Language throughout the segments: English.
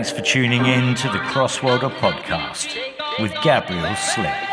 Thanks for tuning in to the Crossworlder podcast with Gabriel Slick.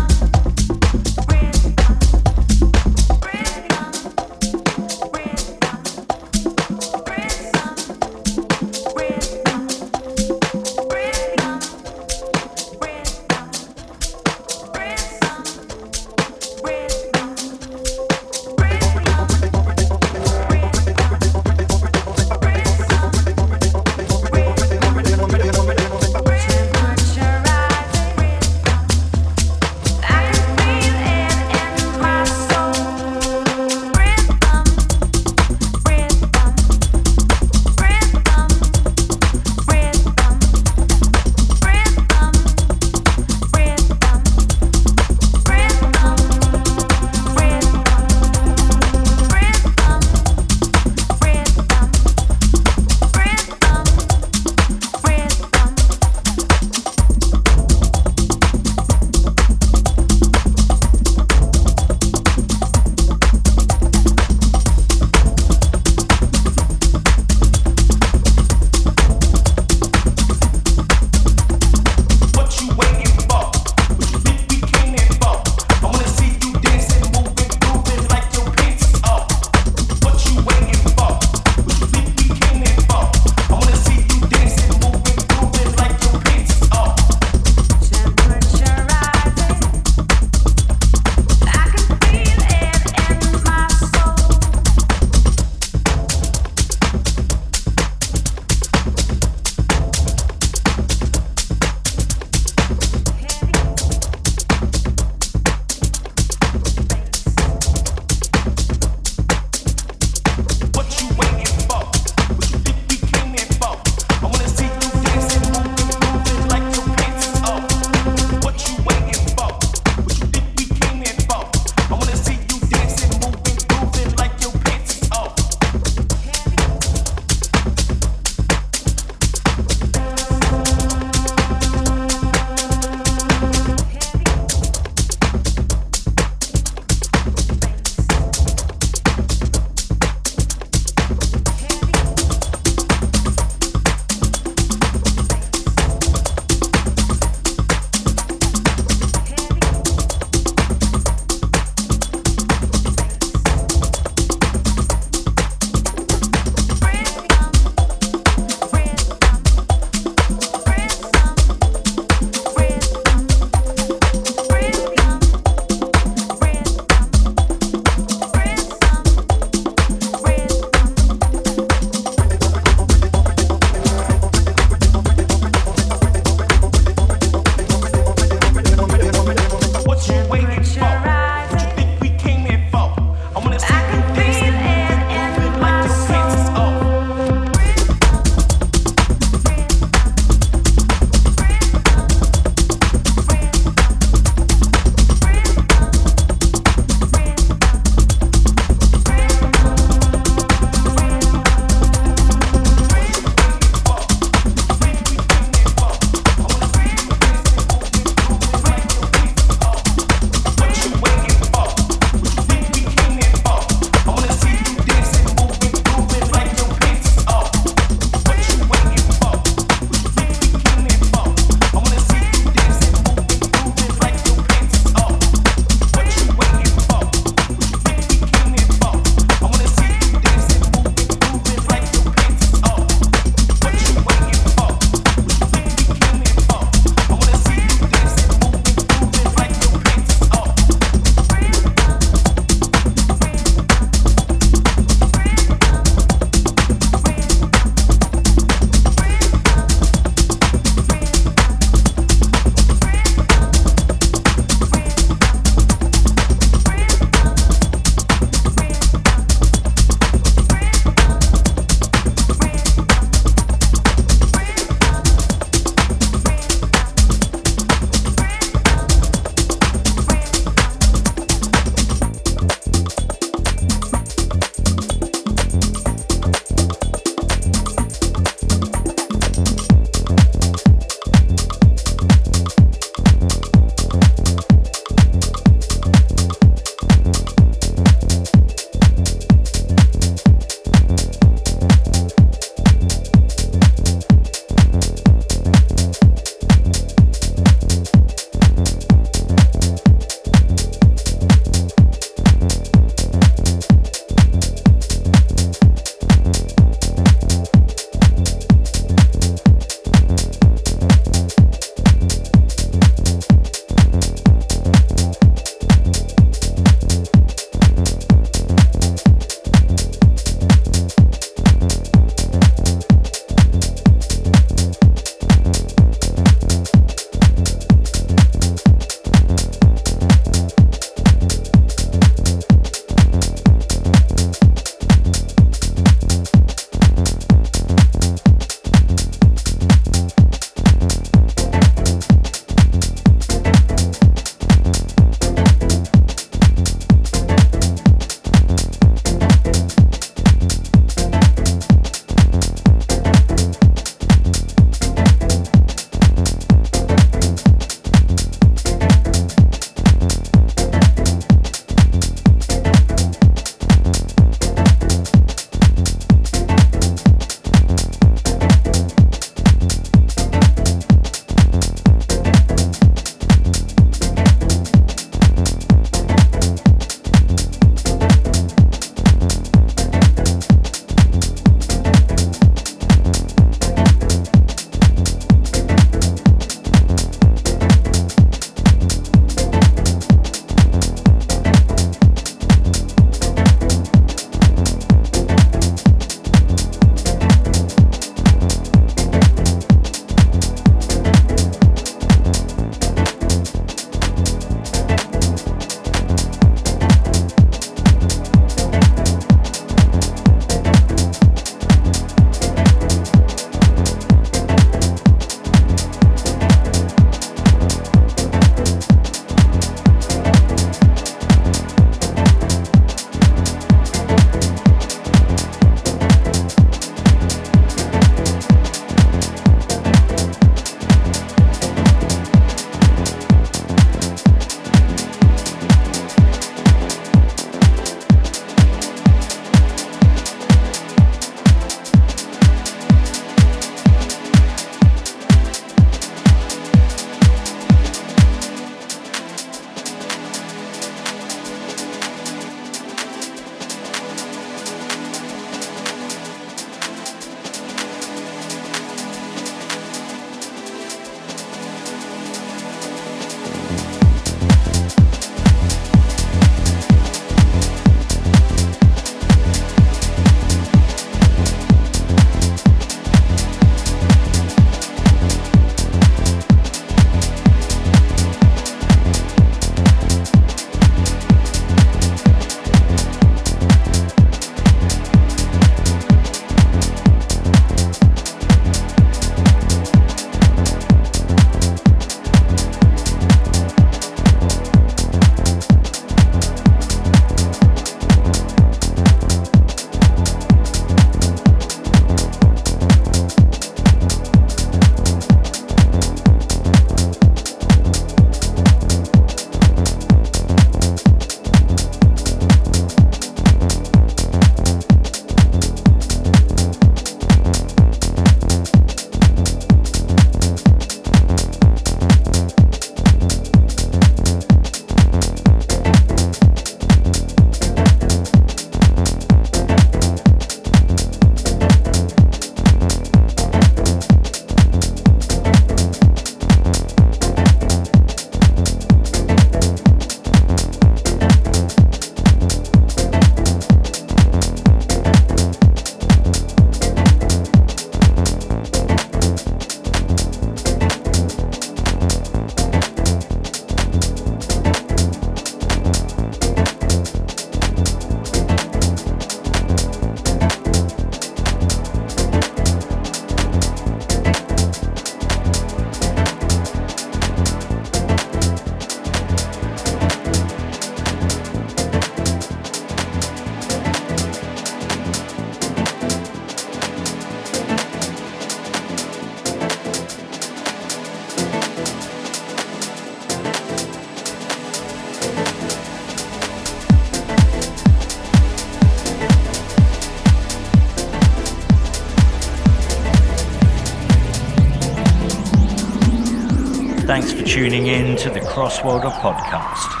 Thanks for tuning in to the Crossworlder podcast.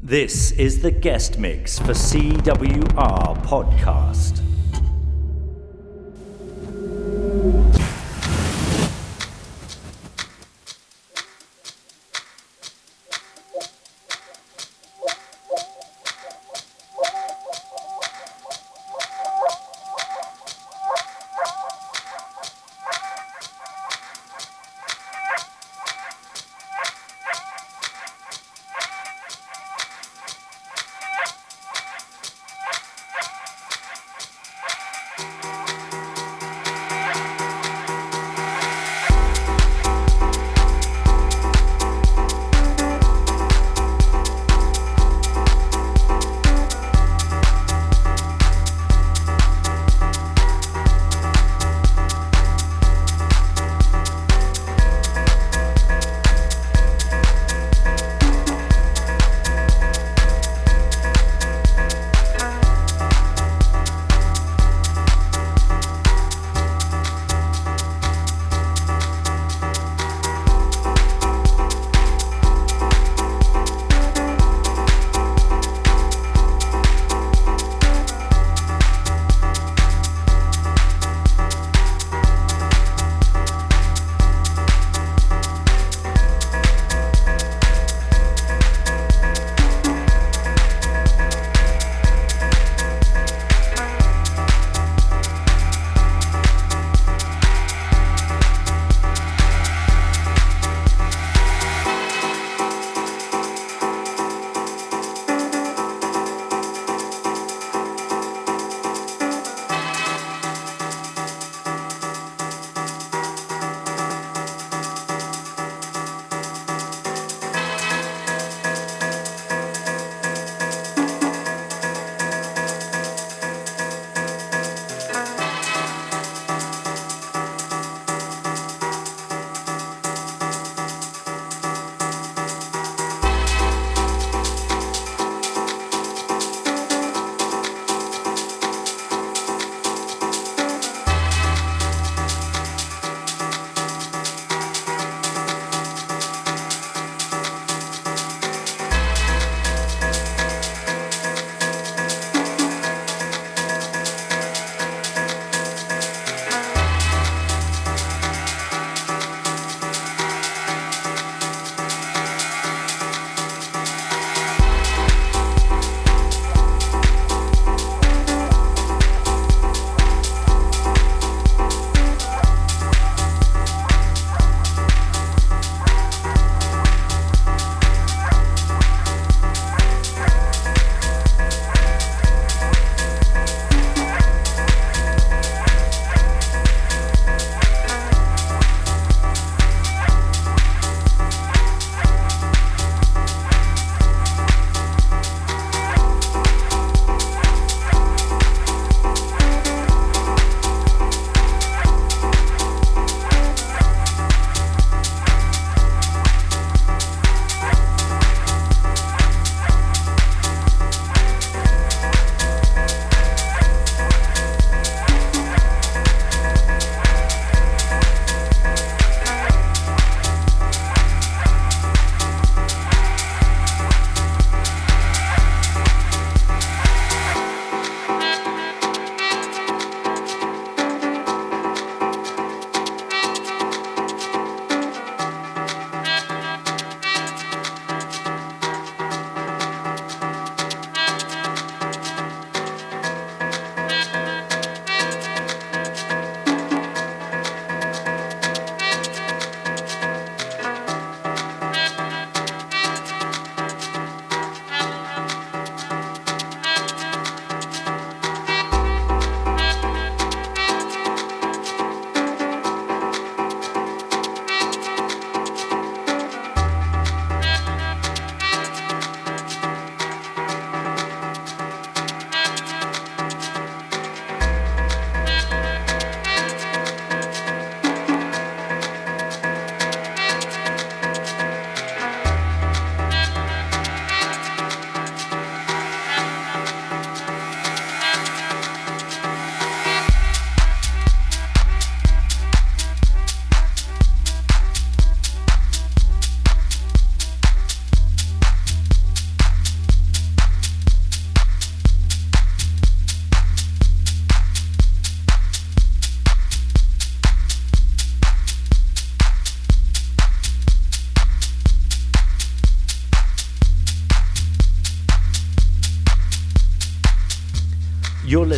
This is the guest mix for CWR Podcast.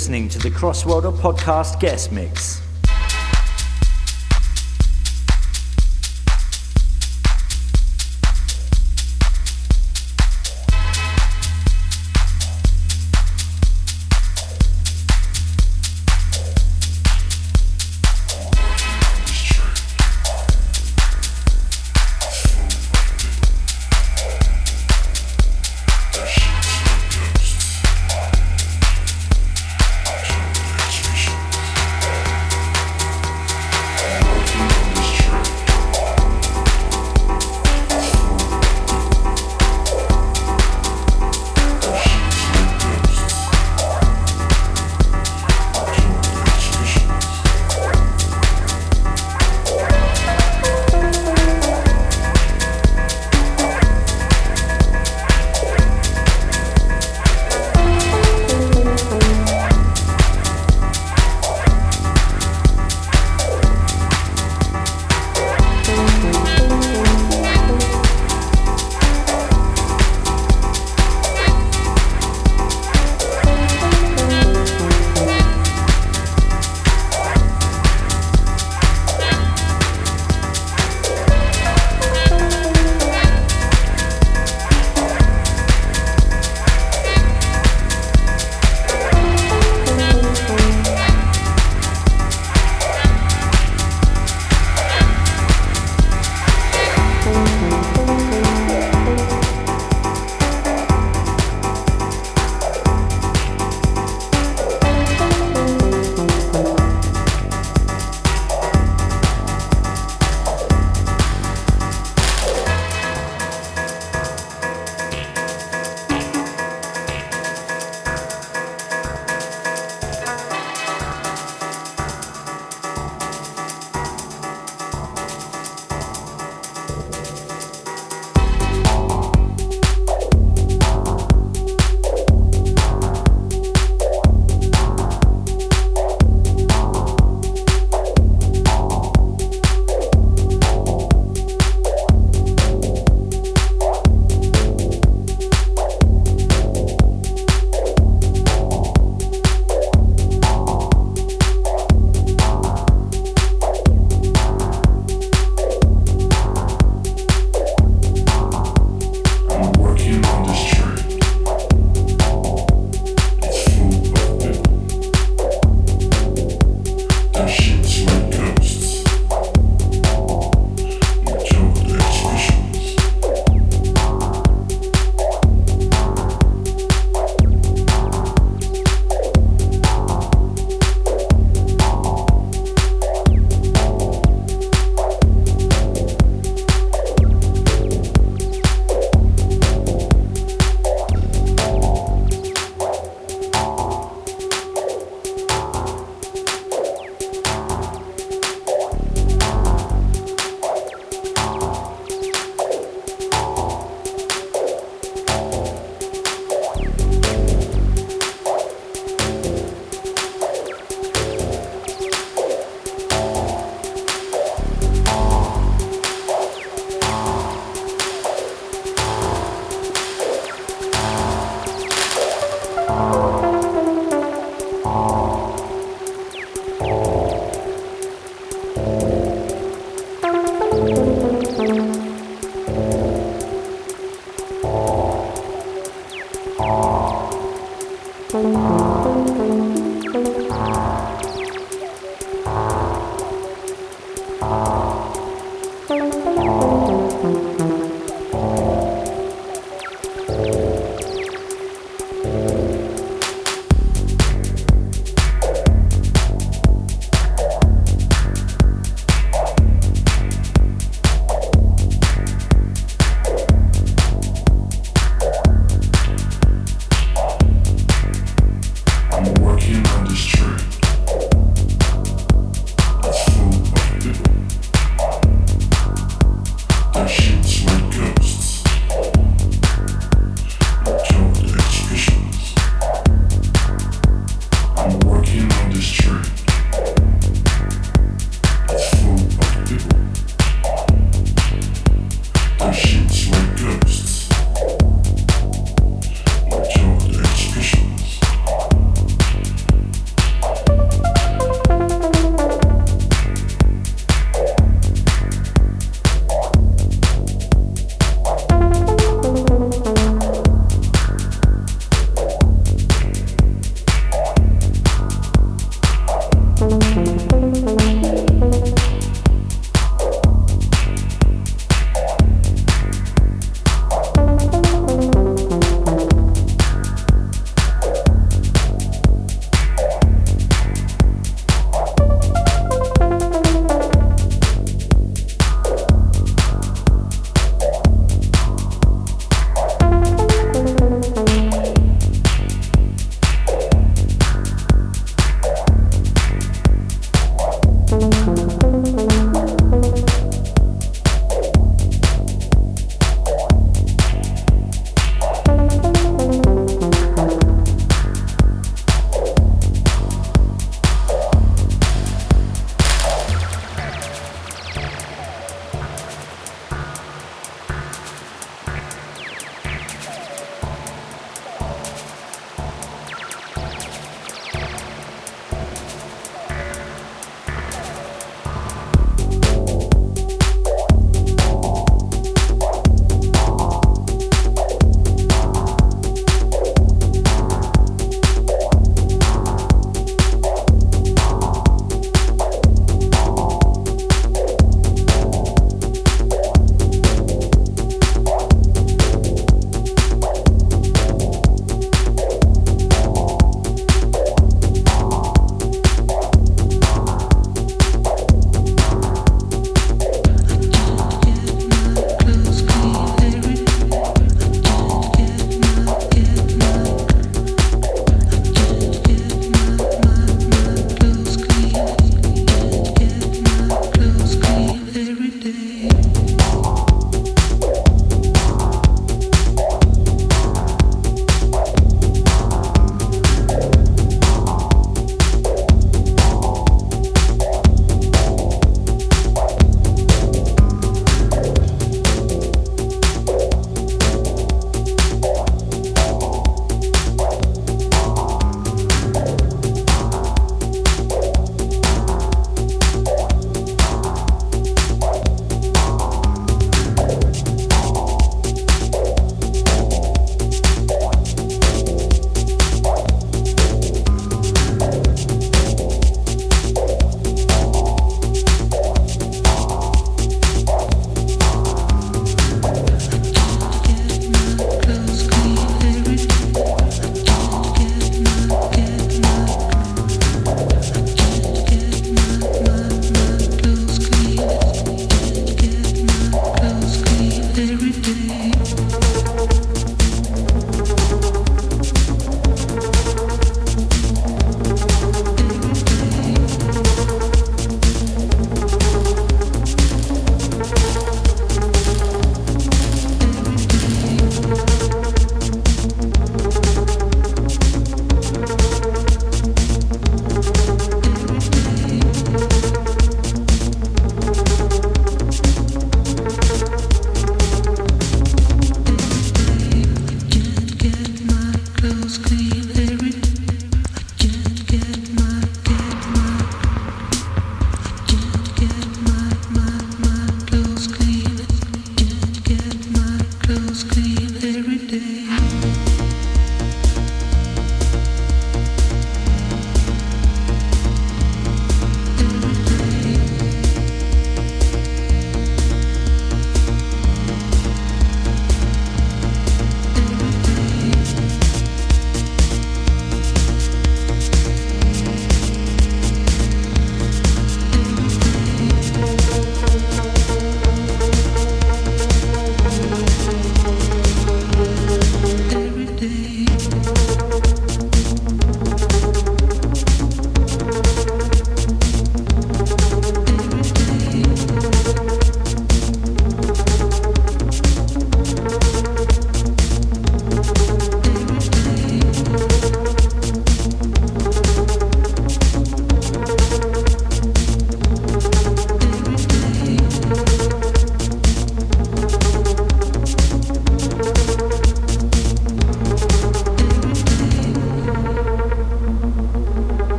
Listening to the Crossworlder Podcast Guest Mix.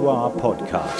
CWR podcast.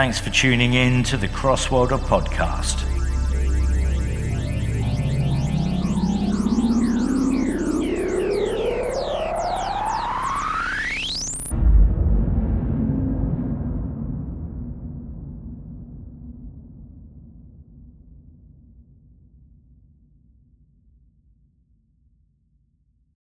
Thanks for tuning in to the Crossworlder podcast.